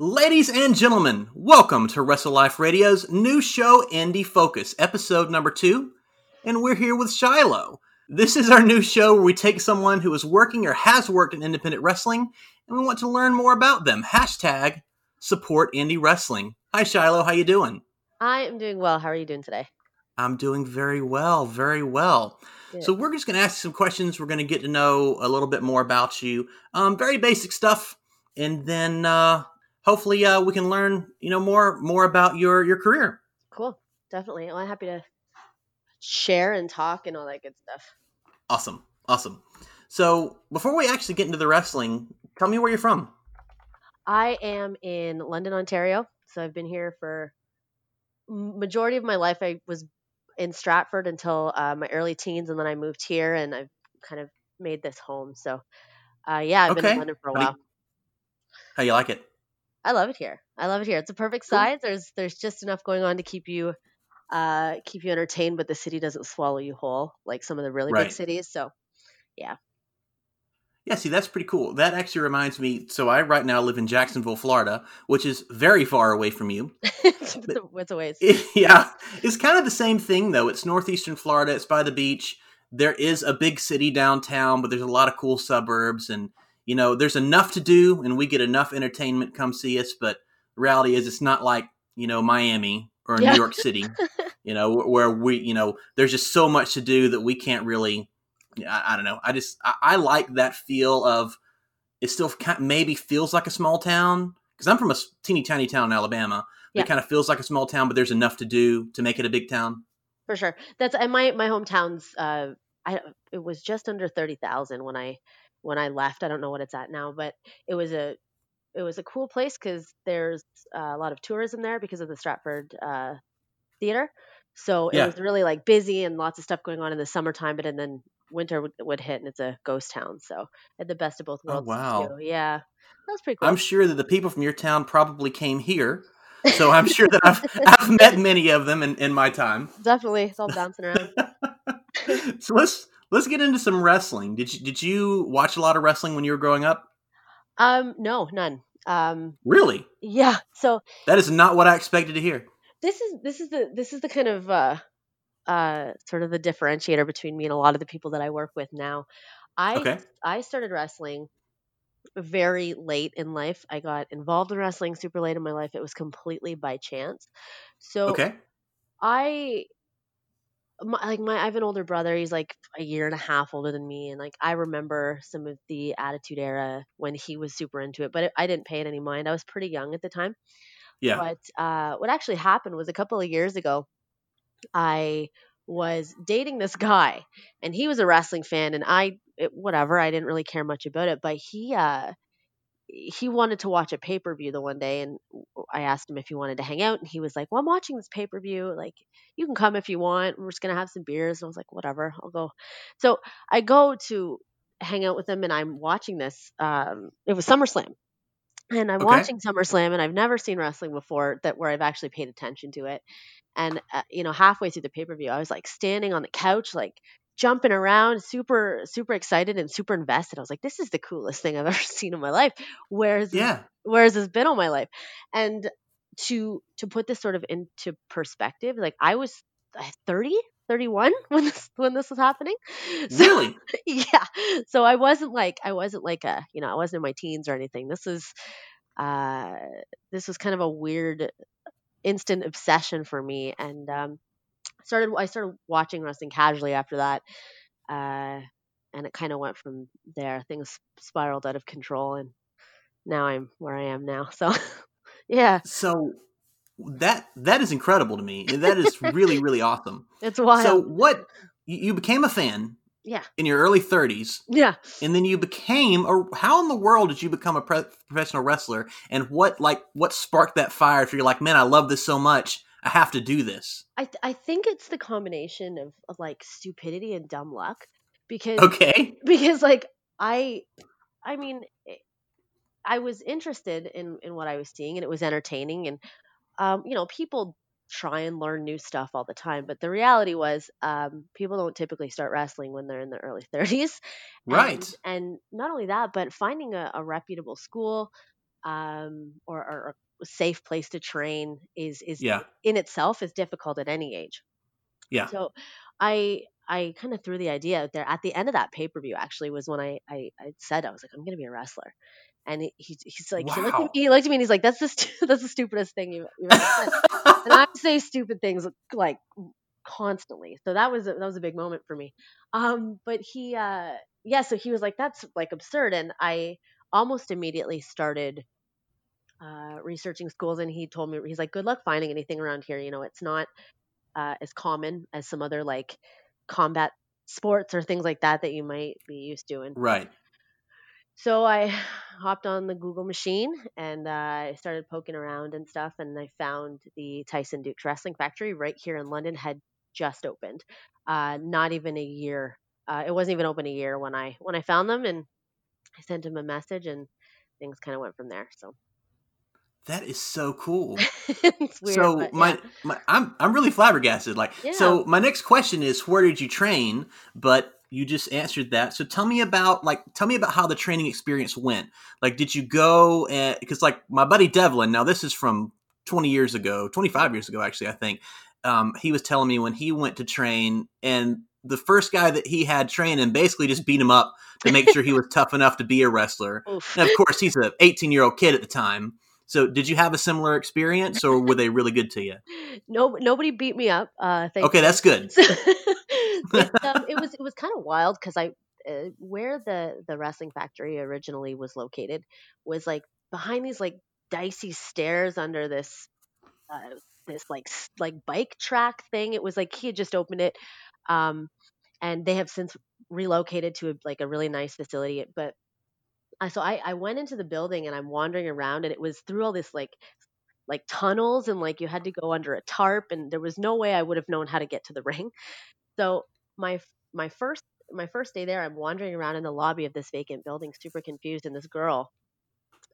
Ladies and gentlemen, welcome to Wrestle Life Radio's new show, Indie Focus, episode number two. And we're here with Shiloh. This is our new show where we take someone who is working or has worked in independent wrestling and we want to learn more about them. Hashtag support indie wrestling. Hi Shiloh, how you doing? I am doing well. How are you doing today? I'm doing very well, very well. Good. So we're just going to ask some questions. We're going to get to know a little bit more about you. Um, very basic stuff, and then uh, hopefully uh, we can learn, you know, more more about your your career. Cool. Definitely. Well, I'm happy to share and talk and all that good stuff. Awesome, awesome. So before we actually get into the wrestling, tell me where you're from. I am in London, Ontario. So I've been here for majority of my life. I was in Stratford until uh, my early teens, and then I moved here, and I've kind of made this home. So, uh, yeah, I've been in London for a while How do you- while. How you like it? I love it here. I love it here. It's a perfect size. There's there's just enough going on to keep you uh keep you entertained, but the city doesn't swallow you whole like some of the really Right. big cities. So Yeah, Yeah, see, that's pretty cool. That actually reminds me. So I right now live in Jacksonville, Florida, which is very far away from you. it's, a, it's a ways. yeah, it's kind of the same thing though. It's northeastern Florida. It's by the beach. There is a big city downtown, but there's a lot of cool suburbs, and you know, there's enough to do, and we get enough entertainment. Come see us, but the reality is, it's not like you know Miami or Yeah. New York City. you know, where we, you know, there's just so much to do that we can't really. I, I don't know. I just I, I like that feel of it. Still, kind maybe feels like a small town because I'm from a teeny tiny town in Alabama. Yeah. It kind of feels like a small town, but there's enough to do to make it a big town. for sure. That's and my my hometown's uh I it was just under 30,000 when I when I left. I don't know what it's at now, but it was a it was a cool place cuz there's uh, a lot of tourism there because of the Stratford uh theater. So it Yeah. was really like busy and lots of stuff going on in the summertime, but and then winter would, would hit and it's a ghost town. So had the best of both Oh, worlds. wow. too. Yeah. That was pretty cool. I'm sure that the people from your town probably came here, so I'm sure that I've I've met many of them in, in my time. Definitely. It's all bouncing around. so let's let's get into some wrestling. Did you did you watch a lot of wrestling when you were growing up? um no, none. Um Really? yeah. So That is not what I expected to hear. this is this is the this is the kind of uh uh sort of the differentiator between me and a lot of the people that I work with now. I Okay. I started wrestling very late in life. I got involved in wrestling super late in my life. It was completely by chance. So Okay. I my, like my I have an older brother. He's like a year and a half older than me, and like I remember some of the Attitude Era when he was super into it, but it, I didn't pay it any mind. I was pretty young at the time. Yeah. But uh, what actually happened was a couple of years ago, I was dating this guy, and he was a wrestling fan, and I it, whatever I didn't really care much about it, but he uh he wanted to watch a pay per view the one day, and I asked him if he wanted to hang out, and he was like, "Well, I'm watching this pay per view. Like, you can come if you want. We're just gonna have some beers." And I was like, "Whatever, I'll go." So I go to hang out with him, and I'm watching this. Um, it was SummerSlam, and I'm Okay. watching SummerSlam, and I've never seen wrestling before that where I've actually paid attention to it. And uh, you know, halfway through the pay per view, I was like standing on the couch, like jumping around, super, super excited and super invested. I was like, "This is the coolest thing I've ever seen in my life." Whereas, Yeah. whereas it's been all my life, and to to put this sort of into perspective, like I was uh, 30, 31 when this when this was happening. So, Really? yeah. So I wasn't like I wasn't like a you know I wasn't in my teens or anything. This is uh this was kind of a weird instant obsession for me and um started I started watching wrestling casually after that. Uh and it kind of went from there. Things spiraled out of control and now I'm where I am now. So yeah, So that that is incredible to me. That is really really awesome. it's wild. So what you became a fan yeah. in your early 30s Yeah. and then you became or how in the world did you become a pre- professional wrestler and what like what sparked that fire for you're like man I love this so much I have to do this. I th- I think it's the combination of, of like stupidity and dumb luck because Okay. because like I I mean eh, I was interested in in what I was seeing and it was entertaining and um you know people try and learn new stuff all the time but the reality was um people don't typically start wrestling when they're in their early 30s Right. and, and not only that but finding a, a reputable school um, or, or a safe place to train is is Yeah. in itself is difficult at any age. Yeah. So I I kind of threw the idea out there at the end of that pay per view. Actually, was when I, I I said I was like I'm going to be a wrestler, and he, he's like he looked at me he looked at me and he's like that's the stu- that's the stupidest thing you've, you've ever said. and I say stupid things like constantly. So that was a, that was a big moment for me. Um, but he uh yeah, so he was like that's like absurd, and I almost immediately started uh, researching schools and he told me he's like good luck finding anything around here you know it's not uh, as common as some other like combat sports or things like that that you might be used to and right. so i hopped on the google machine and uh, i started poking around and stuff and i found the tyson dukes wrestling factory right here in london had just opened. Uh, not even a year uh, it wasn't even open a year when i when i found them and i sent him a message and things kind of went from there so That is so cool. weird so but my, yeah. my I'm I'm really flabbergasted. Like so my next question is where did you train? But you just answered that. So tell me about like tell me about how the training experience went. Like did you go because like my buddy Devlin, now this is from 20 years ago, 25 years ago actually, I think. Um, he was telling me when he went to train and the first guy that he had train and basically just beat him up to make sure he was tough enough to be a wrestler. Oof. And of course, he's a 18 year old kid at the time. So, did you have a similar experience, or were they really good to you? no, nobody beat me up. Uh, thank Okay, that's good. it, um, it was it was kind of wild because I uh, where the the wrestling factory originally was located was like behind these like dicey stairs under this uh, this like like bike track thing. It was like he had just opened it, um, and they have since relocated to a, like a really nice facility. But so I I went into the building and I'm wandering around and it was through all this like like tunnels and like you had to go under a tarp and there was no way I would have known how to get to the ring. So my my first my first day there, I'm wandering around in the lobby of this vacant building, super confused, and this girl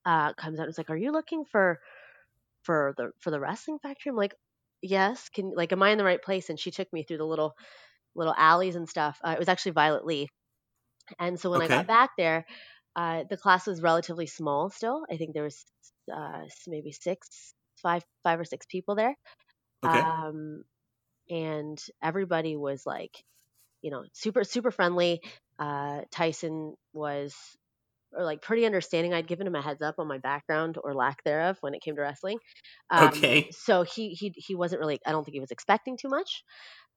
uh, comes out and is like, "Are you looking for for the for the wrestling factory?" I'm like, "Yes." Can like, am I in the right place? And she took me through the little little alleys and stuff. Uh, it was actually Violet Lee, and so when I got back there, uh, the class was relatively small. Still, I think there was uh, maybe six, five, five or six people there Okay. um, and everybody was like, you know, super super friendly. Uh, Tyson was or like pretty understanding. I'd given him a heads up on my background or lack thereof when it came to wrestling. Um, Okay. So he he he wasn't really. I don't think he was expecting too much,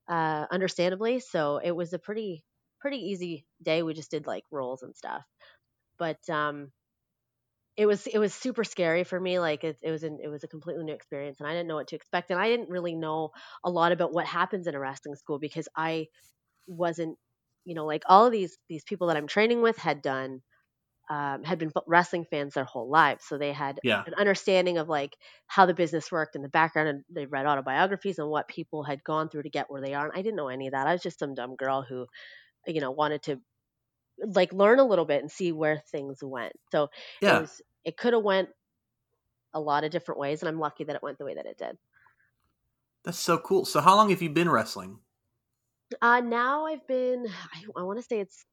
uh, understandably. So it was a pretty pretty easy day. We just did like rolls and stuff, but um, it was it was super scary for me like it, it was an, it was a completely new experience and i didn't know what to expect and i didn't really know a lot about what happens in a wrestling school because i wasn't you know like all of these these people that i'm training with had done um, had been wrestling fans their whole lives so they had Yeah. an understanding of like how the business worked in the background and they read autobiographies and what people had gone through to get where they are and i didn't know any of that i was just some dumb girl who you know wanted to like learn a little bit and see where things went so it Yeah. was it could have went a lot of different ways and i'm lucky that it went the way that it did That's so cool. So, how long have you been wrestling? uh now i've been i, I want to say it's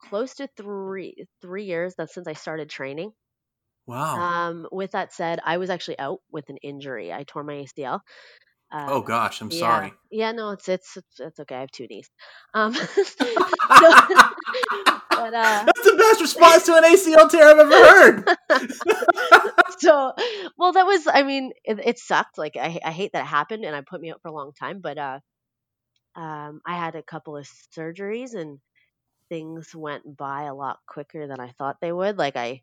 close to three three years that's since i started training Wow. um with that said i was actually out with an injury i tore my acl uh, oh gosh, I'm yeah sorry. yeah no it's it's it's, it's okay i have two knees um so, but uh That's the best response to an ACL tear I've ever heard. so well that was i mean it, it sucked like I, I hate that it happened and it put me out for a long time but uh um i had a couple of surgeries and things went by a lot quicker than i thought they would like i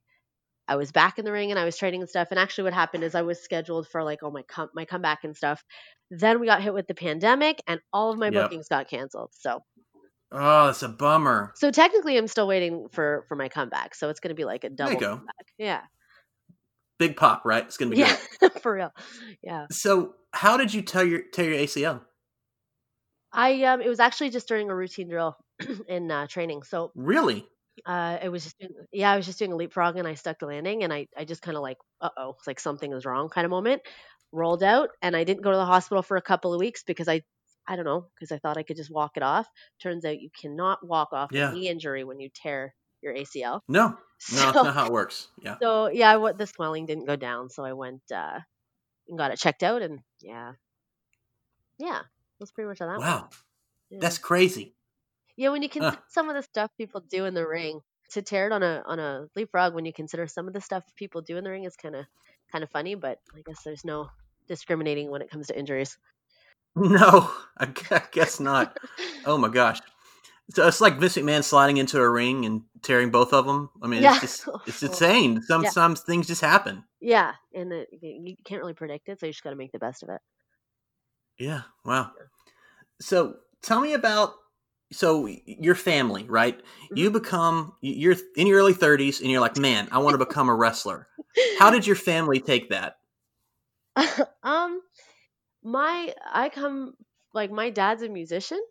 i was back in the ring and i was training and stuff and actually what happened is i was scheduled for like oh my com- my comeback and stuff then we got hit with the pandemic and all of my Yep. bookings got canceled so Oh, that's a bummer. so technically i'm still waiting for for my comeback so it's going to be like a double comeback yeah Big pop, right? It's gonna be yeah for real yeah So, how did you tell your tear your ACL? I um it was actually just during a routine drill in uh, training. So Really? Uh it was just doing, yeah, I was just doing a leapfrog and I stuck the landing and I I just kind of like uh oh, like something is wrong kind of moment. Rolled out and I didn't go to the hospital for a couple of weeks because I I don't know because I thought I could just walk it off. Turns out you cannot walk off Yeah. a knee injury when you tear your ACL. No, no, So, that's not how it works. Yeah. so yeah, what the swelling didn't go down, so I went uh, and got it checked out, and yeah, yeah, that's pretty much how that. Wow, Yeah. that's crazy. Yeah, when you consider some of the stuff people do in the ring, to tear it on a on a leapfrog, when you consider some of the stuff people do in the ring is kind of kind of funny, but I guess there's no discriminating when it comes to injuries. No, I guess not. Oh my gosh. So it's like Vince McMahon sliding into a ring and tearing both of them. I mean, Yeah. it's just it's insane. Some Yeah. some things just happen. Yeah, and it, you you can't really predict it, so you just got to make the best of it. Yeah. Wow. So tell me about so your family, right? You Mm-hmm. become you're in your early 30s and you're like, "Man, I want to become a wrestler." How did your family take that? um, my I come like my dad's a musician.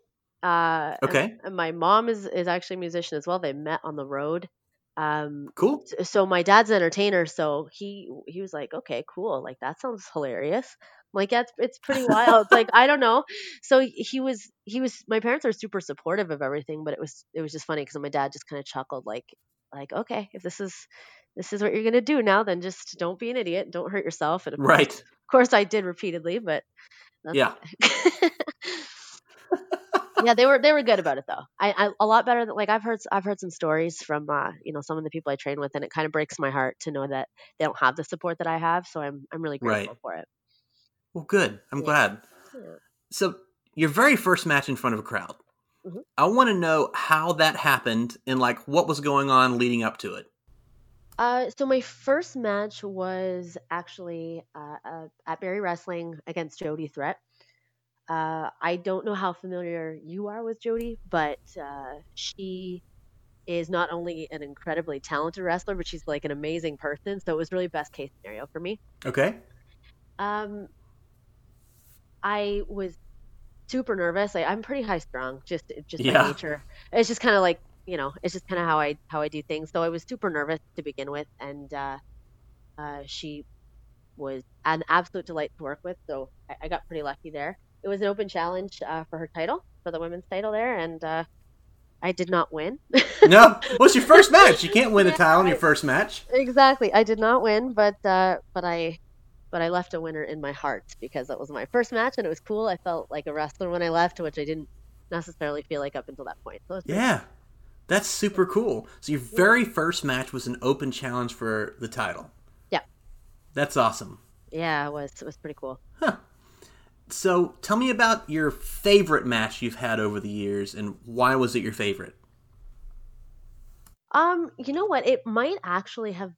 Uh, Okay. and my mom is is actually a musician as well. They met on the road. Um, Cool. so my dad's an entertainer so he he was like okay cool like that sounds hilarious like yeah it's, it's pretty wild like i don't know so he was he was my parents are super supportive of everything but it was it was just funny because my dad just kind of chuckled like like okay if this is this is what you're gonna do now then just don't be an idiot don't hurt yourself and of course, Right. of course i did repeatedly but that's Yeah. yeah, they were they were good about it though. I, I a lot better than like I've heard I've heard some stories from uh, you know some of the people I train with, and it kind of breaks my heart to know that they don't have the support that I have. So I'm I'm really Right. grateful for it. Well, good. I'm Yeah. glad. Yeah. So, your very first match in front of a crowd. Mhm. I want to know how that happened and like what was going on leading up to it. Uh, so my first match was actually uh, uh, at Barrie Wrestling against Jody Threat. Uh, I don't know how familiar you are with Jody, but uh, she is not only an incredibly talented wrestler, but she's like an amazing person. So it was really best case scenario for me. Okay. Um, I was super nervous. Like I'm pretty high strung, just just Yeah. by nature. It's just kind of like you know, it's just kind of how I how I do things. So I was super nervous to begin with, and uh, uh, she was an absolute delight to work with. So I, I got pretty lucky there. It was an open challenge uh, for her title, for the women's title there, and uh, I did not win. No, well, it's your first match. You can't win a title in your first match. exactly, I did not win, but uh, but I but I left a winner in my heart because that was my first match and it was cool. I felt like a wrestler when I left, which I didn't necessarily feel like up until that point. So it was pretty Yeah, that's super cool. So your very first match was an open challenge for the title. Yeah. That's awesome. Yeah, it was. It was pretty cool. So tell me about your favorite match you've had over the years and why was it your favorite? Um, you know what? It might actually have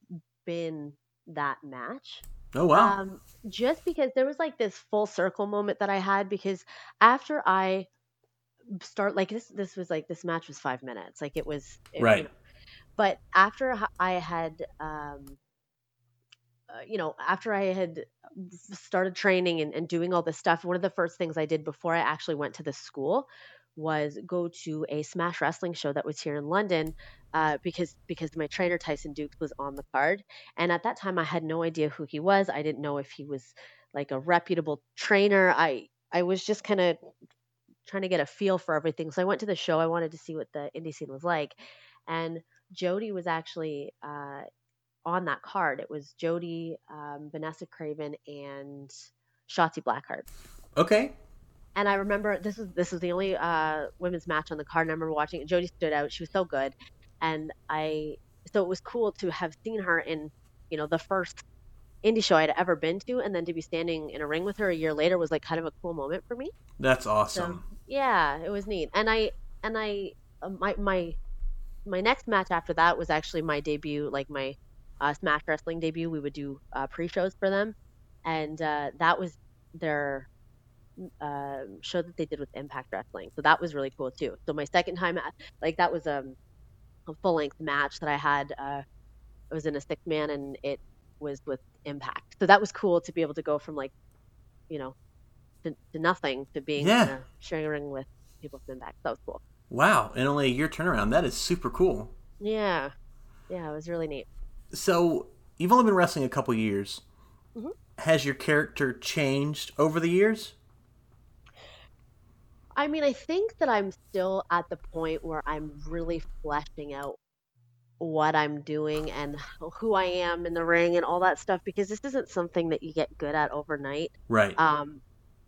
been that match. Oh wow. Um, just because there was like this full circle moment that I had because after I start like this this was like this match was five minutes. Like it was it- you Right. know, but after i had um uh, you know, after I had started training and, and doing all this stuff, one of the first things I did before I actually went to the school was go to a Smash Wrestling show that was here in London, uh, because because my trainer Tyson Dukes was on the card, and at that time I had no idea who he was. I didn't know if he was like a reputable trainer. I I was just kind of trying to get a feel for everything. So I went to the show. I wanted to see what the indie scene was like, and Jody was actually uh, on that card. It was Jody, um, Vanessa Kraven, and Shotzi Blackheart. okay. And I remember this was this was the only uh, women's match on the card. And I remember watching it. Jody stood out. She was so good, and I so it was cool to have seen her in you know the first indie show I'd ever been to, and then to be standing in a ring with her a year later was like kind of a cool moment for me. That's So awesome. yeah, it was neat. And I and I uh, my my my next match after that was actually my debut, like my uh, Smash Wrestling debut. We would do uh, pre-shows for them, and uh, that was their uh, show that they did with Impact Wrestling. So that was really cool too. So my second time, at, like that was um, a full-length match that I had. Uh, I was in a six man, and it was with Impact. So that was cool to be able to go from like, you know, to, to nothing to being Yeah. a, sharing a ring with people from Impact. That was cool. Wow. And only a year turnaround. That is super cool. Yeah, yeah, it was really neat. So you've only been wrestling a couple years. Mhm. Has your character changed over the years? I mean, I think that I'm still at the point where I'm really fleshing out what I'm doing and who I am in the ring and all that stuff because this isn't something that you get good at overnight. Right. Um,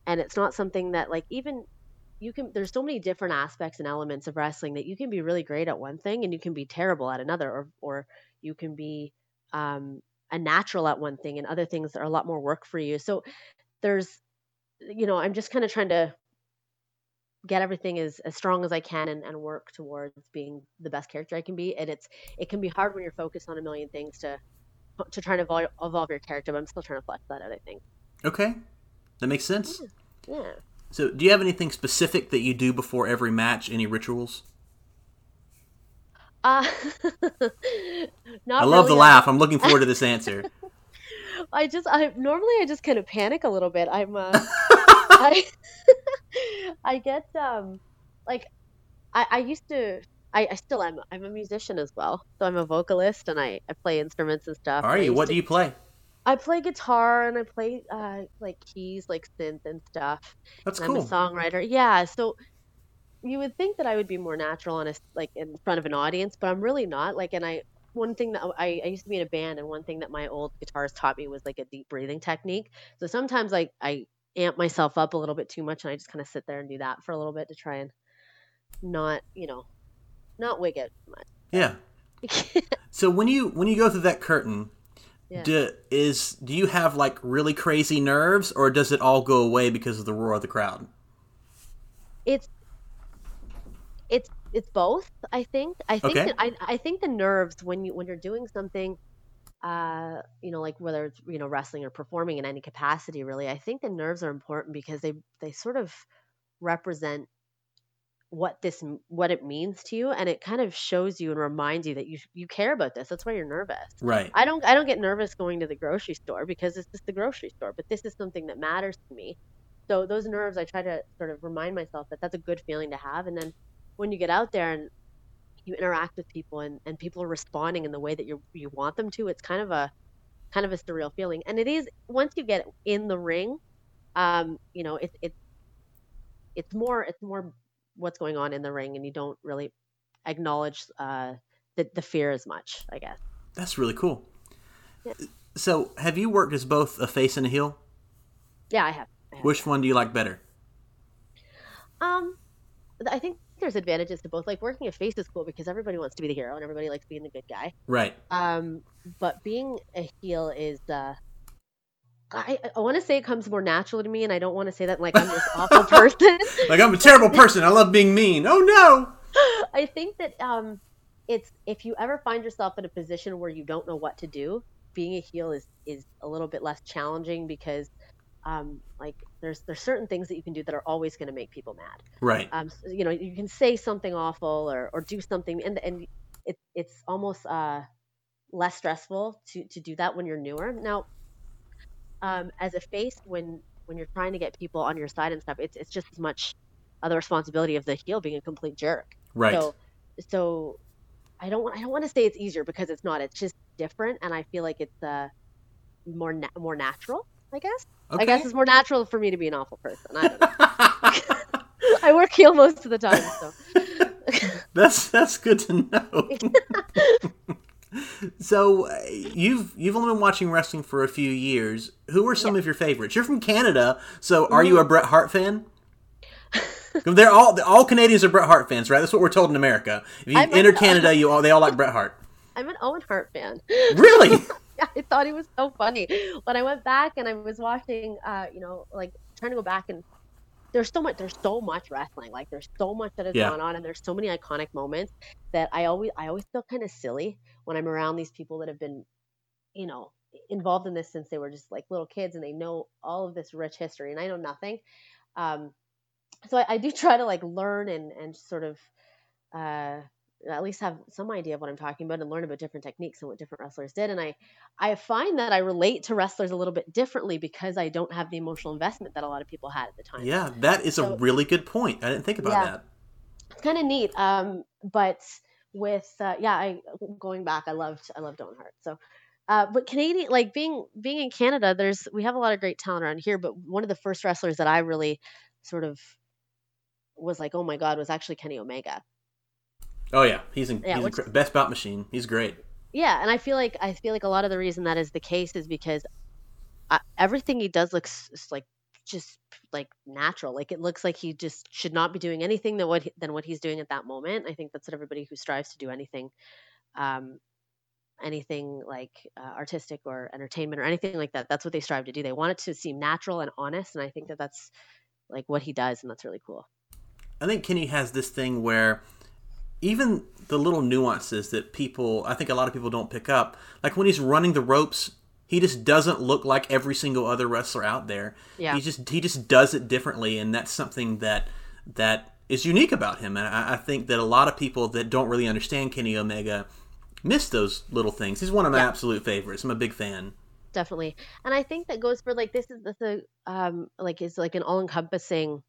and it's not something that like even you can there's so many different aspects and elements of wrestling that you can be really great at one thing and you can be terrible at another or or you can be um a natural at one thing and other things are a lot more work for you. So there's you know, I'm just kind of trying to get everything as, as strong as I can and, and work towards being the best character I can be. And it's it can be hard when you're focused on a million things to to try to evolve, evolve your character, but I'm still trying to flesh that out, I think. Okay. That makes sense. Yeah. yeah. So, do you have anything specific that you do before every match? Any rituals? Uh, not I love really. the laugh. I'm looking forward to this answer. I just I normally I just kind of panic a little bit. I'm uh I I get um like I I used to I, I still am I'm a musician as well. So I'm a vocalist and I I play instruments and stuff. Are you? What to- do you play? I play guitar and I play uh like keys like synth and stuff. That's and I'm a cool. songwriter. Yeah, so you would think that I would be more natural on a like in front of an audience, but I'm really not. Like, and I one thing that I, I used to be in a band, and one thing that my old guitarist taught me was like a deep breathing technique. So sometimes like I amp myself up a little bit too much, and I just kind of sit there and do that for a little bit to try and not you know not wig it Yeah. So when you when you go through that curtain, Yeah. do, is do you have like really crazy nerves, or does it all go away because of the roar of the crowd? it's it's it's both i think i think Okay. that I, I think the nerves when you when you're doing something uh you know like whether it's you know wrestling or performing in any capacity really i think the nerves are important because they they sort of represent what this what it means to you and it kind of shows you and reminds you that you you care about this that's why you're nervous Right. I don't I don't get nervous going to the grocery store because it's just the grocery store, but this is something that matters to me. So those nerves I try to sort of remind myself that that's a good feeling to have and then when you get out there and you interact with people and, and people are responding in the way that you you want them to, it's kind of a kind of a surreal feeling. And it is once you get in the ring, um, you know, it's it's it's more it's more what's going on in the ring and you don't really acknowledge uh the, the fear as much, I guess. That's really cool. Yeah. So, have you worked as both a face and a heel? Yeah, I have. I have. Which one do you like better? Um, I think there's advantages to both. Like working a face is cool because everybody wants to be the hero and everybody likes being the good guy. Right. Um, but being a heel is uh, I I want to say it comes more natural to me, and I don't want to say that like I'm this awful person. Like I'm a terrible person. I love being mean. Oh no. I think that um, it's if you ever find yourself in a position where you don't know what to do, being a heel is is a little bit less challenging because um, like there's there's certain things that you can do that are always going to make people mad. Right. um, s- you know, you can say something awful or, or do something, and and it, it's almost uh, less stressful to, to do that when you're newer. Now, um, as a face, when when you're trying to get people on your side and stuff, it's it's just as much uh, the responsibility of the heel being a complete jerk. Right. So, so I don't want I don't want to say it's easier because it's not. It's just different, and I feel like it's uh, more na- more natural. I guess. okay. I guess it's more natural for me to be an awful person. I don't know. I work heel most of the time, so. that's that's good to know. so uh, you've you've only been watching wrestling for a few years. Who are some of your favorites? You're from Canada, so are you a Bret Hart fan? They're all all Canadians are Bret Hart fans, right? That's what we're told in America. If you I'm enter Canada, you all they all like Bret Hart. I'm an Owen Hart fan. Really? I thought he was so funny. When I went back and I was watching, uh, you know, like trying to go back and there's so much, there's so much wrestling. Like there's so much that has Yeah. gone on, and there's so many iconic moments that I always, I always feel kind of silly when I'm around these people that have been, you know, involved in this since they were just like little kids and they know all of this rich history, and I know nothing. Um, so I, I do try to like learn and and sort of. Uh, at least have some idea of what I'm talking about and learn about different techniques and what different wrestlers did. And I, I find that I relate to wrestlers a little bit differently because I don't have the emotional investment that a lot of people had at the time. Yeah, that is a really good point. I didn't think about Yeah. that. It's kind of neat. Um, but with uh, yeah, I going back, I loved I loved Owen Hart. So. Uh, but Canadian, like being being in Canada, there's we have a lot of great talent around here. But one of the first wrestlers that I really sort of was like, oh my god, was actually Kenny Omega. Oh yeah, he's in, Yeah, he's which- incre- best bout machine. He's great. Yeah, and I feel like I feel like a lot of the reason that is the case is because I, everything he does looks like just like natural. Like it looks like he just should not be doing anything that what he- than what he's doing at that moment. I think that's what everybody who strives to do anything, um, anything like uh, artistic or entertainment or anything like that. That's what they strive to do. They want it to seem natural and honest, and I think that that's like what he does, and that's really cool. I think Kenny has this thing where even the little nuances that people, I think a lot of people don't pick up, like when he's running the ropes, he just doesn't look like every single other wrestler out there. Yeah. He just he just does it differently, and that's something that that is unique about him. And I, I think that a lot of people that don't really understand Kenny Omega miss those little things. He's one of my Yeah. absolute favorites. I'm a big fan. definitely and i think that goes for like this is this a um like is like an all-encompassing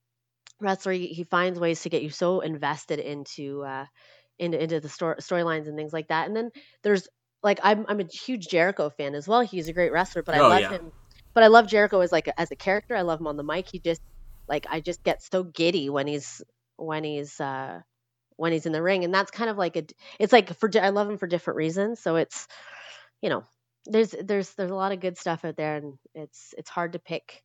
wrestler he, he finds ways to get you so invested into uh into, into the story storylines and things like that and then there's like i'm i'm a huge jericho fan as well he's a great wrestler but i Oh, love yeah. him but i love jericho as like as a character i love him on the mic he just like i just get so giddy when he's when he's uh when he's in the ring and that's kind of like a it's like for i love him for different reasons so it's you know there's there's there's a lot of good stuff out there and it's it's hard to pick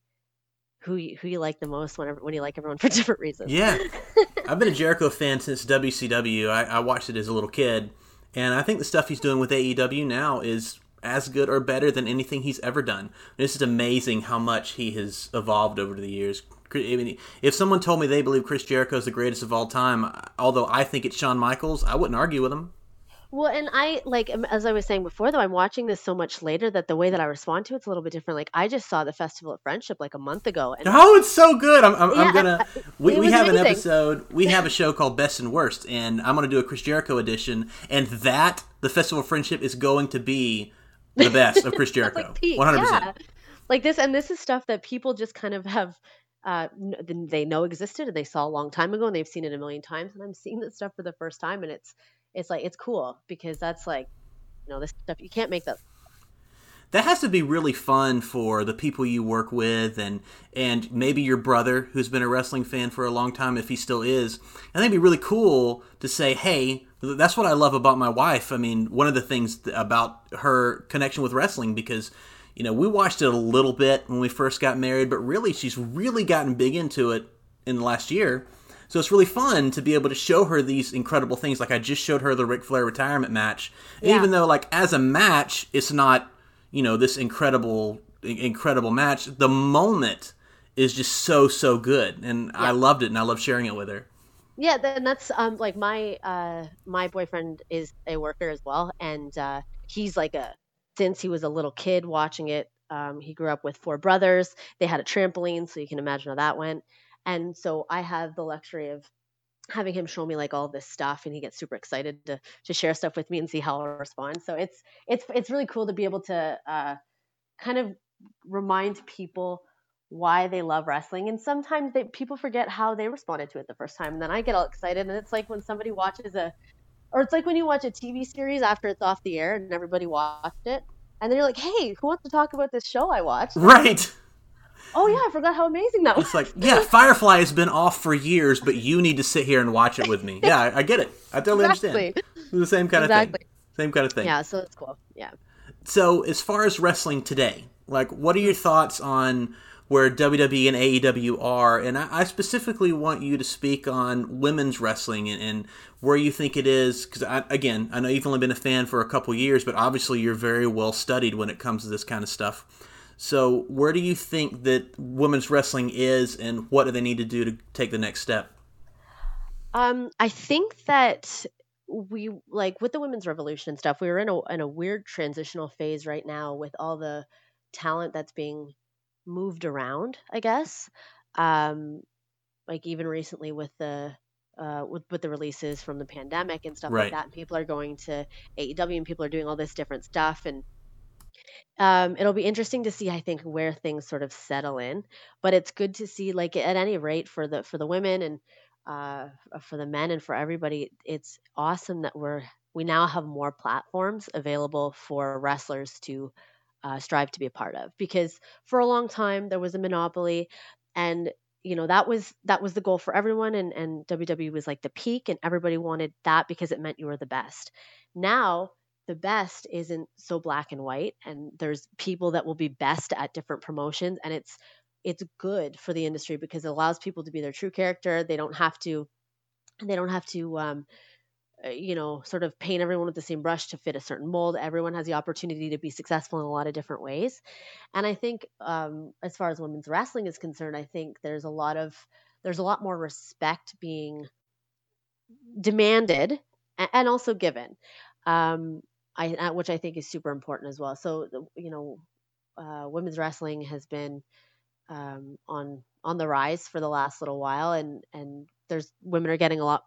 who you, who you like the most whenever when you like everyone for different reasons Yeah. I've been a Jericho fan since WCW. I, I watched it as a little kid, and I think the stuff he's doing with AEW now is as good or better than anything he's ever done. This is amazing how much he has evolved over the years. I mean, if someone told me they believe Chris Jericho is the greatest of all time, although I think it's Shawn Michaels, I wouldn't argue with him. Well and i like um, as i was saying before though i'm watching this so much later that the way that i respond to it's a little bit different like i just saw the festival of friendship like a month ago and Oh, it's so good! I'm, I'm, Yeah, I'm gonna. We, we have an episode. We have a show called Best and Worst, and I'm gonna do a Chris Jericho edition, and that the Festival of Friendship is going to be the best of Chris Jericho, like peak, 100. yeah. percent like this and this is stuff that people just kind of have uh they know existed and they saw a long time ago and they've seen it a million times and i'm seeing this stuff for the first time and it's it's like it's cool because that's like you know this stuff you can't make that That has to be really fun for the people you work with, and and maybe your brother, who's been a wrestling fan for a long time, if he still is. I think it'd be really cool to say, "Hey, that's what I love about my wife." I mean, one of the things th- about her connection with wrestling, because you know we watched it a little bit when we first got married, but really she's really gotten big into it in the last year. So it's really fun to be able to show her these incredible things. Like I just showed her the Ric Flair retirement match, Yeah. even though like as a match, it's not you know this incredible incredible match the moment is just so so good and i loved it and i love sharing it with her Yeah, then that's um like my uh my boyfriend is a worker as well, and uh, he's like a since he was a little kid watching it. Um, he grew up with four brothers. They had a trampoline, so you can imagine how that went. And so I have the luxury of having him show me like all this stuff, and he gets super excited to to share stuff with me and see how I'll respond. So it's it's it's really cool to be able to uh, kind of remind people why they love wrestling and sometimes they, people forget how they responded to it the first time and then i get all excited and it's like when somebody watches a or it's like when you watch a tv series after it's off the air and everybody watched it and then you're like hey who wants to talk about this show i watched right oh yeah i forgot how amazing that was it's like yeah firefly has been off for years but you need to sit here and watch it with me. Yeah i, I get it. I totally exactly. Understand it's the same kind of exactly. Thing same kind of thing. Yeah so it's cool. Yeah. So as far as wrestling today like what are your thoughts on where WWE and AEW are, and I, I specifically want you to speak on women's wrestling and, and where you think it is. Because again, I know you've only been a fan for a couple years, but obviously you're very well studied when it comes to this kind of stuff. So, where do you think that women's wrestling is, and what do they need to do to take the next step? Um, I think that we like with the women's revolution and stuff. We were in a in a weird transitional phase right now with all the talent that's being moved around. I guess, um, like even recently with the uh, with with the releases from the pandemic and stuff Right. like that. And people are going to AEW and people are doing all this different stuff and. Um, it'll be interesting to see, I think, where things sort of settle in. But it's good to see, like at any rate, for the for the women and uh, for the men and for everybody, it's awesome that we're we now have more platforms available for wrestlers to uh, strive to be a part of. Because for a long time there was a monopoly, and you know that was that was the goal for everyone and and WWE was like the peak and everybody wanted that because it meant you were the best. Now the best isn't so black and white and there's people that will be best at different promotions and it's it's good for the industry because it allows people to be their true character. They don't have to they don't have to um uh, you know, sort of paint everyone with the same brush to fit a certain mold. Everyone has the opportunity to be successful in a lot of different ways. And I think, um, as far as women's wrestling is concerned, I think there's a lot of there's a lot more respect being demanded and also given, um, I, uh, which I think is super important as well. So, you know, uh, women's wrestling has been um, on on the rise for the last little while, and and there's women are getting a lot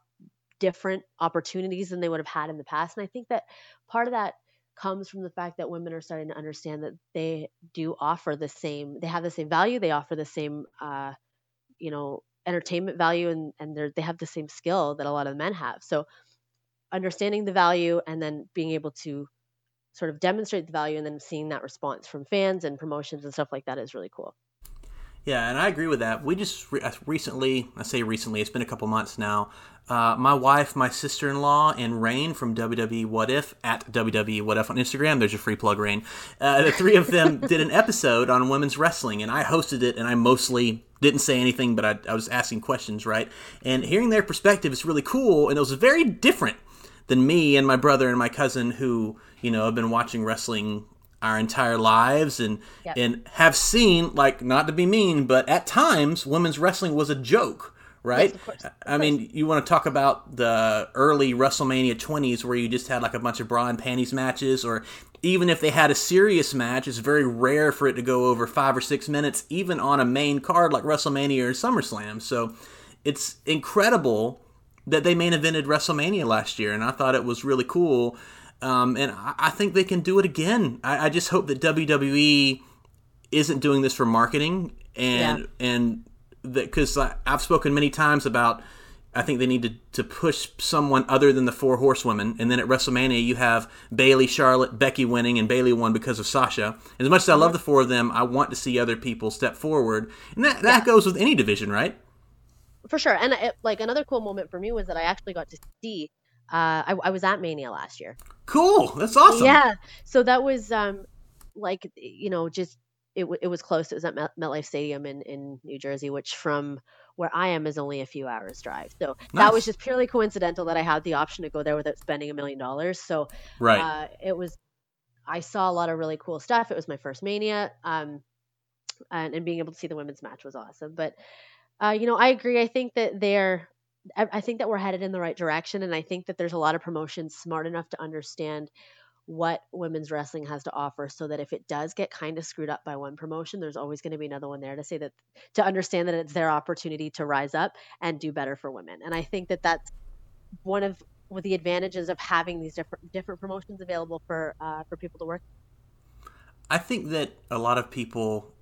different opportunities than they would have had in the past. And I think that part of that comes from the fact that women are starting to understand that they do offer the same, they have the same value, they offer the same, uh, you know, entertainment value, and and they they have the same skill that a lot of men have. So understanding the value and then being able to sort of demonstrate the value and then seeing that response from fans and promotions and stuff like that is really cool. Yeah, and I agree with that. We just re- uh, recently, I say recently, it's been a couple months now. Uh, my wife, my sister in law, and Rain from WWE What If at WWE What If on Instagram. There's your free plug, Rain. Uh, the three of them did an episode on women's wrestling, and I hosted it, and I mostly didn't say anything, but I, I was asking questions, right? And hearing their perspective is really cool, and it was very different than me and my brother and my cousin who, you know, have been watching wrestling our entire lives and yep. and have seen like not to be mean but at times women's wrestling was a joke right yes, of course, of i course. mean you want to talk about the early wrestlemania 20s where you just had like a bunch of bra and panties matches or even if they had a serious match it's very rare for it to go over five or six minutes even on a main card like wrestlemania or summerslam so it's incredible that they main evented wrestlemania last year and i thought it was really cool um, and I, I, think they can do it again. I, I, just hope that WWE isn't doing this for marketing and yeah. and because I've spoken many times about. I think they need to, to push someone other than the four horsewomen. And then at WrestleMania, you have Bayley, Charlotte, Becky winning, and Bayley won because of Sasha. As much as I love the four of them, I want to see other people step forward. And that, that yeah. goes with any division, right? For sure. And it, like another cool moment for me was that I actually got to see uh, I, I was at Mania last year. Cool. That's awesome. Yeah. So that was um, like you know just it, w- it was close. It was at Met- MetLife Stadium in in New Jersey, which from where I am is only a few hours drive. So nice. that was just purely coincidental that I had the option to go there without spending a million dollars. So right. Uh, it was. I saw a lot of really cool stuff. It was my first Mania. Um, and, and being able to see the women's match was awesome. But uh, you know, I agree. I think that they're I think that we're headed in the right direction, and I think that there's a lot of promotions smart enough to understand what women's wrestling has to offer so that if it does get kind of screwed up by one promotion there's always going to be another one there to say that to understand that it's their opportunity to rise up and do better for women and i think that that's one of with the advantages of having these different different promotions available for uh, for people to work i think that a lot of people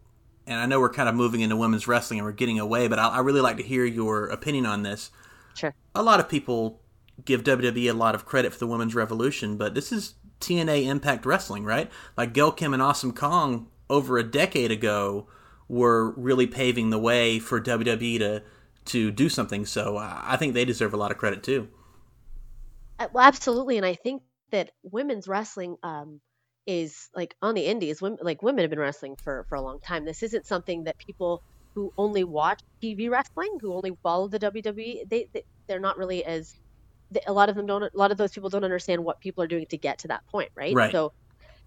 and i know we're kind of moving into women's wrestling and we're getting away but i, I really like to hear your opinion on this Sure. A lot of people give WWE a lot of credit for the women's revolution, but this is TNA Impact Wrestling, right? Like Gail Kim and Awesome Kong over a decade ago were really paving the way for WWE to to do something. So I think they deserve a lot of credit too. Uh, well, absolutely, and I think that women's wrestling um, is like on the indies. Women, like women have been wrestling for for a long time. This isn't something that people who only watch TV wrestling, who only follow the WWE, they, they they're not really as a lot of them don't. A lot of those people don't understand what people are doing to get to that point, right? Right. So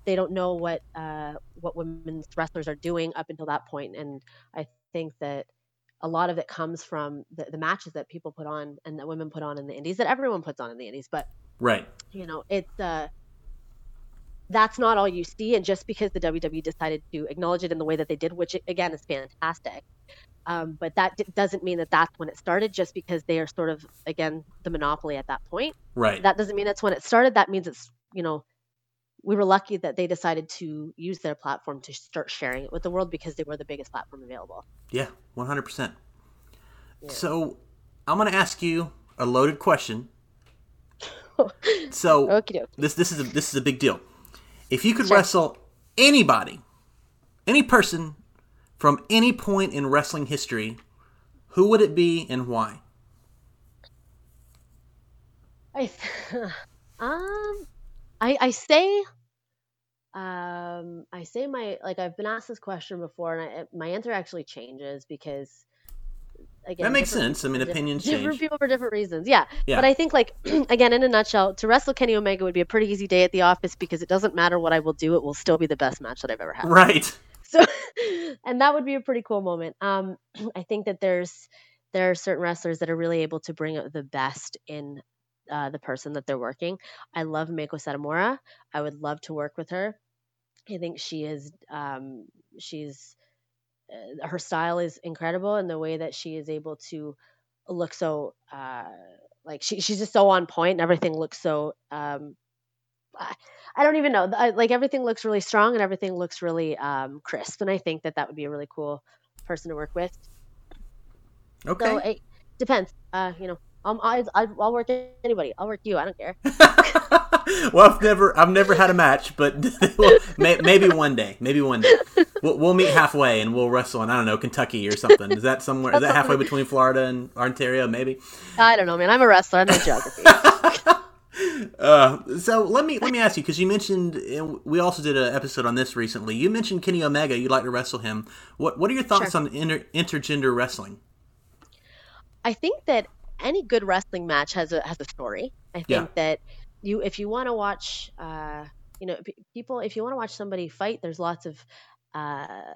they don't know what uh, what women's wrestlers are doing up until that point, and I think that a lot of it comes from the, the matches that people put on and that women put on in the indies, that everyone puts on in the indies. But right, you know, it's uh, that's not all you see. And just because the WWE decided to acknowledge it in the way that they did, which again is fantastic, um, but that d- doesn't mean that that's when it started. Just because they are sort of again the monopoly at that point, right? That doesn't mean that's when it started. That means it's you know we were lucky that they decided to use their platform to start sharing it with the world because they were the biggest platform available. Yeah, one hundred percent. So I'm going to ask you a loaded question. so this this is a, this is a big deal. If you could sure. wrestle anybody, any person from any point in wrestling history, who would it be and why? I um I I say um I say my like I've been asked this question before and I, my answer actually changes because again that makes sense. I mean opinions different, change. Different people for different reasons. Yeah. yeah. But I think like again in a nutshell to wrestle Kenny Omega would be a pretty easy day at the office because it doesn't matter what I will do it will still be the best match that I've ever had. Right. So and that would be a pretty cool moment. Um I think that there's there are certain wrestlers that are really able to bring out the best in uh, the person that they're working. I love Meiko Satomura. I would love to work with her. I think she is um, she's her style is incredible and the way that she is able to look so uh, like she, she's just so on point and everything looks so um, I don't even know I, like everything looks really strong and everything looks really um, crisp and I think that that would be a really cool person to work with. Okay. So it depends. Uh, you know, um, I, I, I'll work anybody. I'll work you. I don't care. well, I've never, I've never had a match, but maybe one day, maybe one day, we'll, we'll, meet halfway and we'll wrestle in, I don't know, Kentucky or something. Is that somewhere? Is that halfway between Florida and Ontario? Maybe. I don't know, man. I'm a wrestler. I know geography. uh, so let me let me ask you because you mentioned we also did an episode on this recently. You mentioned Kenny Omega. You'd like to wrestle him. What What are your thoughts sure. on inter, intergender wrestling? I think that any good wrestling match has a has a story. I think yeah. that you if you want to watch uh, you know people if you want to watch somebody fight, there's lots of uh,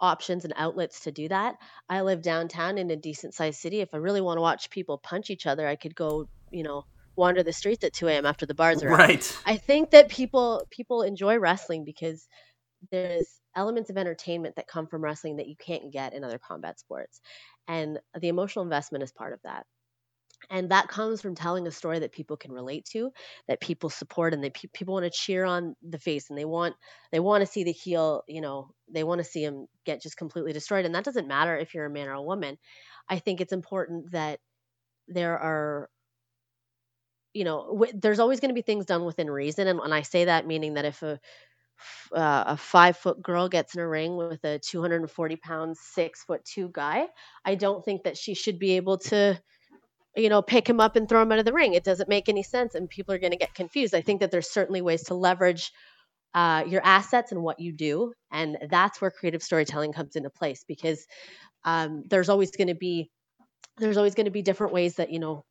options and outlets to do that. I live downtown in a decent sized city. If I really want to watch people punch each other, I could go you know wander the streets at 2 a.m. after the bars are right. Out. I think that people people enjoy wrestling because there's elements of entertainment that come from wrestling that you can't get in other combat sports. And the emotional investment is part of that. And that comes from telling a story that people can relate to, that people support, and that pe- people want to cheer on the face, and they want they want to see the heel. You know, they want to see him get just completely destroyed. And that doesn't matter if you're a man or a woman. I think it's important that there are you know w- there's always going to be things done within reason and when i say that meaning that if a uh, a five foot girl gets in a ring with a 240 pound six foot two guy i don't think that she should be able to you know pick him up and throw him out of the ring. It doesn't make any sense and people are going to get confused. I think that there's certainly ways to leverage uh, your assets and what you do and that's where creative storytelling comes into place because um, there's always going to be there's always going to be different ways that you know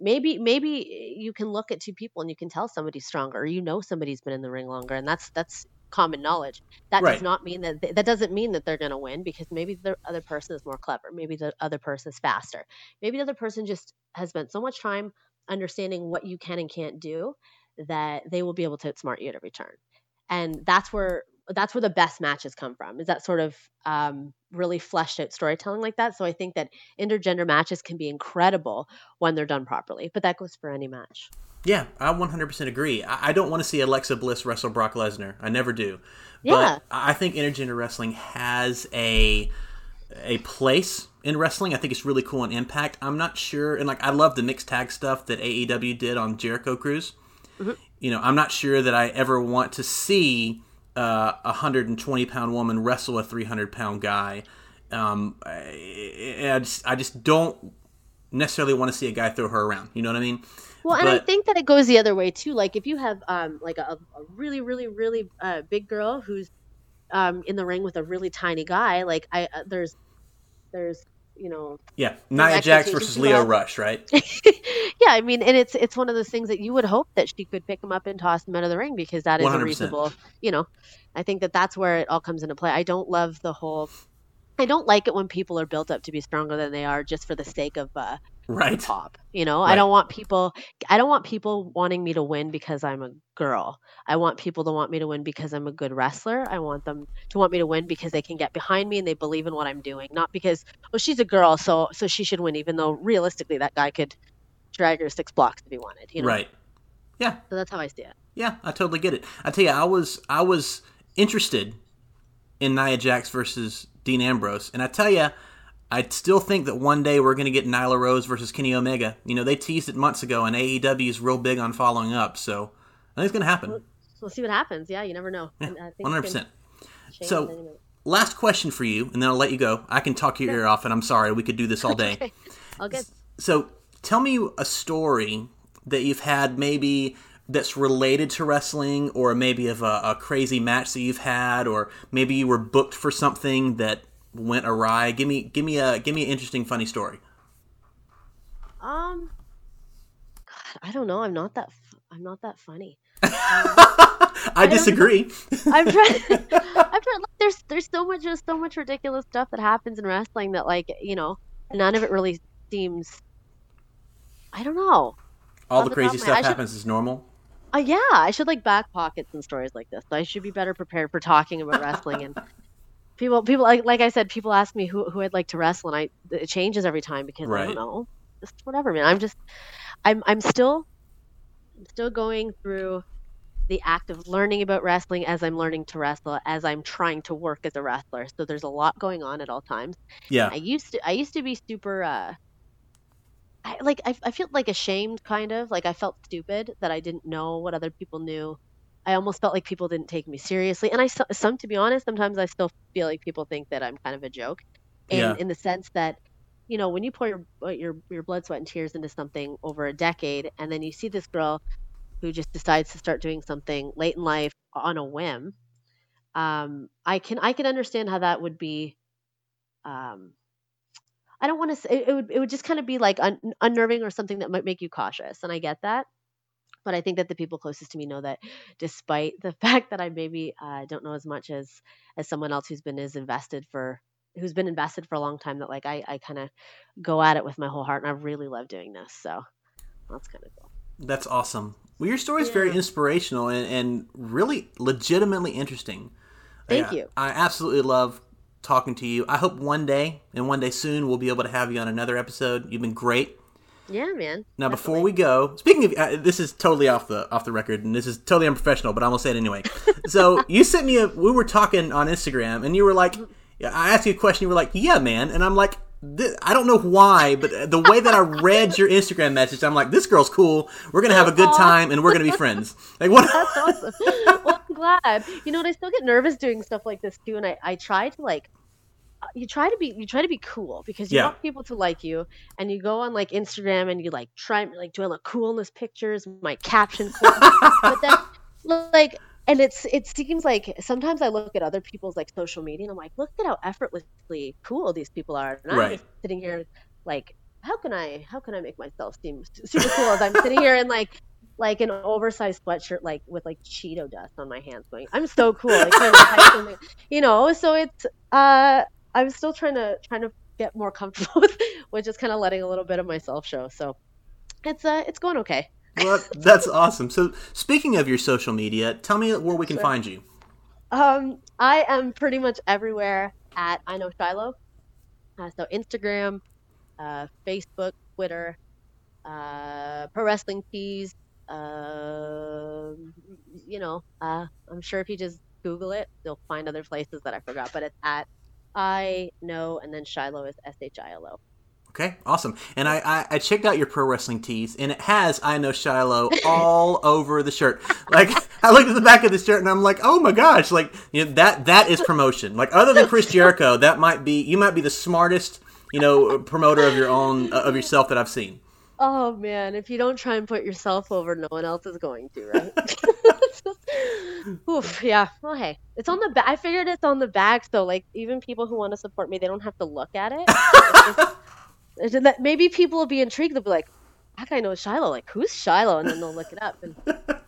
maybe maybe you can look at two people and you can tell somebody's stronger or you know somebody's been in the ring longer and that's that's common knowledge. That right. does not mean that that doesn't mean that they're going to win because maybe the other person is more clever maybe the other person is faster. Maybe the other person just has spent so much time understanding what you can and can't do that they will be able to outsmart you at every turn. And that's where that's where the best matches come from is that sort of um, really fleshed out storytelling like that. So i think that intergender matches can be incredible when they're done properly but that goes for any match yeah i 100% agree i, I don't want to see alexa bliss wrestle brock lesnar i never do yeah. but i think intergender wrestling has a a place in wrestling i think it's really cool and impact i'm not sure and like i love the mixed tag stuff that aew did on jericho cruise mm-hmm. you know i'm not sure that i ever want to see uh, a 120 pound woman wrestle a 300 pound guy. Um, I, I, just, I just don't necessarily want to see a guy throw her around. You know what I mean? Well, but, and I think that it goes the other way too. Like if you have um, like a, a really, really, really uh, big girl who's um, in the ring with a really tiny guy, like I uh, there's there's you know. Yeah, Nia Jax versus Lio Rush, right? yeah, I mean, and it's it's one of those things that you would hope that she could pick him up and toss him out of the ring because that is 100%. a reasonable, you know. I think that that's where it all comes into play. I don't love the whole. I don't like it when people are built up to be stronger than they are just for the sake of uh, right. pop you know? Right. i don't want people i don't want people wanting me to win because i'm a girl. I want people to want me to win because i'm a good wrestler. I want them to want me to win because they can get behind me and they believe in what i'm doing not because well she's a girl so so she should win even though realistically that guy could drag her six blocks to be wanted you know? Right. Yeah. So that's how i see it. Yeah i totally get it. I tell you i was i was interested in nia jax versus dean ambrose and i tell you I still think that one day we're going to get Nyla Rose versus Kenny Omega. You know, they teased it months ago, and AEW is real big on following up. So I think it's going to happen. We'll, we'll, see what happens. Yeah, you never know. Yeah, one hundred percent. So last question for you, and then I'll let you go. I can talk your ear off, and I'm sorry, we could do this all day. Okay. All good. So, tell me a story that you've had maybe that's related to wrestling, or maybe of a, a crazy match that you've had, or maybe you were booked for something that went awry. Give me, give me a, give me an interesting, funny story. Um, God, I don't know. I'm not that. i'm not that funny. I don't disagree. I'm trying. I'm trying. Like, there's there's so much just so much ridiculous stuff that happens in wrestling that like you know none of it really seems. I don't know. All the crazy of my- stuff should- happens is normal. Uh, yeah, I should like back pockets and stories like this. I should be better prepared for talking about wrestling and people. People like like I said, people ask me who who I'd like to wrestle, and I it changes every time because I don't know. Just whatever, man. I'm just I'm I'm still I'm still going through the act of learning about wrestling as I'm learning to wrestle, as I'm trying to work as a wrestler. So there's a lot going on at all times. Yeah, I used to I used to be super uh I like I, I feel like ashamed kind of like I felt stupid that I didn't know what other people knew. I almost felt like people didn't take me seriously and I some to be honest sometimes I still feel like people think that I'm kind of a joke in Yeah. in the sense that you know when you pour your uh, your your blood sweat and tears into something over a decade and then you see this girl who just decides to start doing something late in life on a whim um I can I can understand how that would be um I don't want to say it, it would it would just kind of be like un, unnerving or something that might make you cautious and I get that but I think that the people closest to me know that despite the fact that I maybe uh, don't know as much as as someone else who's been as invested for who's been invested for a long time that like I, I kind of go at it with my whole heart and I really love doing this so that's kind of cool that's awesome. Well, your story is very inspirational and, and really legitimately interesting. Thank I- you. I absolutely love talking to you. I hope one day and one day soon we'll be able to have you on another episode. You've been great. yeah man Now, before we go, speaking of, uh, this is totally off the off the record, and this is totally unprofessional, but I'm gonna say it anyway. so you sent me a. We were talking on Instagram, and you were like, I asked you a question. You were like, "Yeah, man," and I'm like, I don't know why, but the way that I read your Instagram message, I'm like, this girl's cool. We're gonna have a good time, and we're gonna be friends. Like what? That's awesome. glad. You know, and I still get nervous doing stuff like this too. And I, I try to like, uh, you try to be, you try to be cool because you Yeah. want people to like you. And you go on like Instagram and you like try like do all the coolness pictures, my captions. but then like, and it's it seems like sometimes I look at other people's like social media and I'm like, look at how effortlessly cool these people are. And I'm Right. just sitting here like, how can I how can I make myself seem super cool as I'm sitting here and like like an oversized sweatshirt like with like Cheeto dust on my hands going, I'm so cool. Like, you know, so it's uh I'm still trying to trying to get more comfortable with with just kind of letting a little bit of myself show. So it's uh it's going okay. well, that's awesome. So speaking of your social media, tell me where we can Sure. find you. Um, I am pretty much everywhere at I know Shiloh. Uh, so Instagram, uh, Facebook, Twitter, uh, Pro Wrestling Tees. Um you know, uh, I'm sure if you just Google it, you'll find other places that I forgot. But it's at I know, and then Shiloh is S H I L O. Okay, awesome. And I, I, I checked out your pro wrestling tees, and it has I know Shiloh all over the shirt. Like I looked at the back of the shirt, and I'm like, oh my gosh! Like you know, that that is promotion. Like other than Chris Jericho, that might be you might be the smartest you know promoter of your own uh, of yourself that I've seen. Oh man, if you don't try and put yourself over, no one else is going to, right? Oof, yeah. Well, hey, it's on the back. I figured it's on the back, so like even people who want to support me, they don't have to look at it. It's just- it's maybe people will be intrigued. They'll be like, "That guy knows Shiloh. Like, who's Shiloh?" And then they'll look it up, and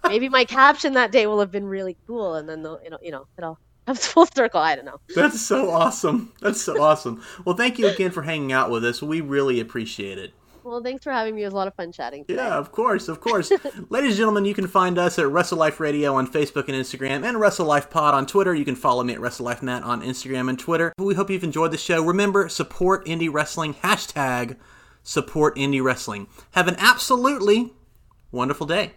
maybe my caption that day will have been really cool, and then they'll, you know, you know, it'll comes full circle. I don't know. That's so awesome. That's so awesome. Well, thank you again for hanging out with us. We really appreciate it. Well, thanks for having me. It was a lot of fun chatting. Today. Yeah, of course, of course. Ladies and gentlemen, you can find us at Wrestle Life Radio on Facebook and Instagram, and Wrestle Life Pod on Twitter. You can follow me at Wrestle Life Matt on Instagram and Twitter. We hope you've enjoyed the show. Remember, support indie wrestling. Hashtag support indie wrestling. Have an absolutely wonderful day.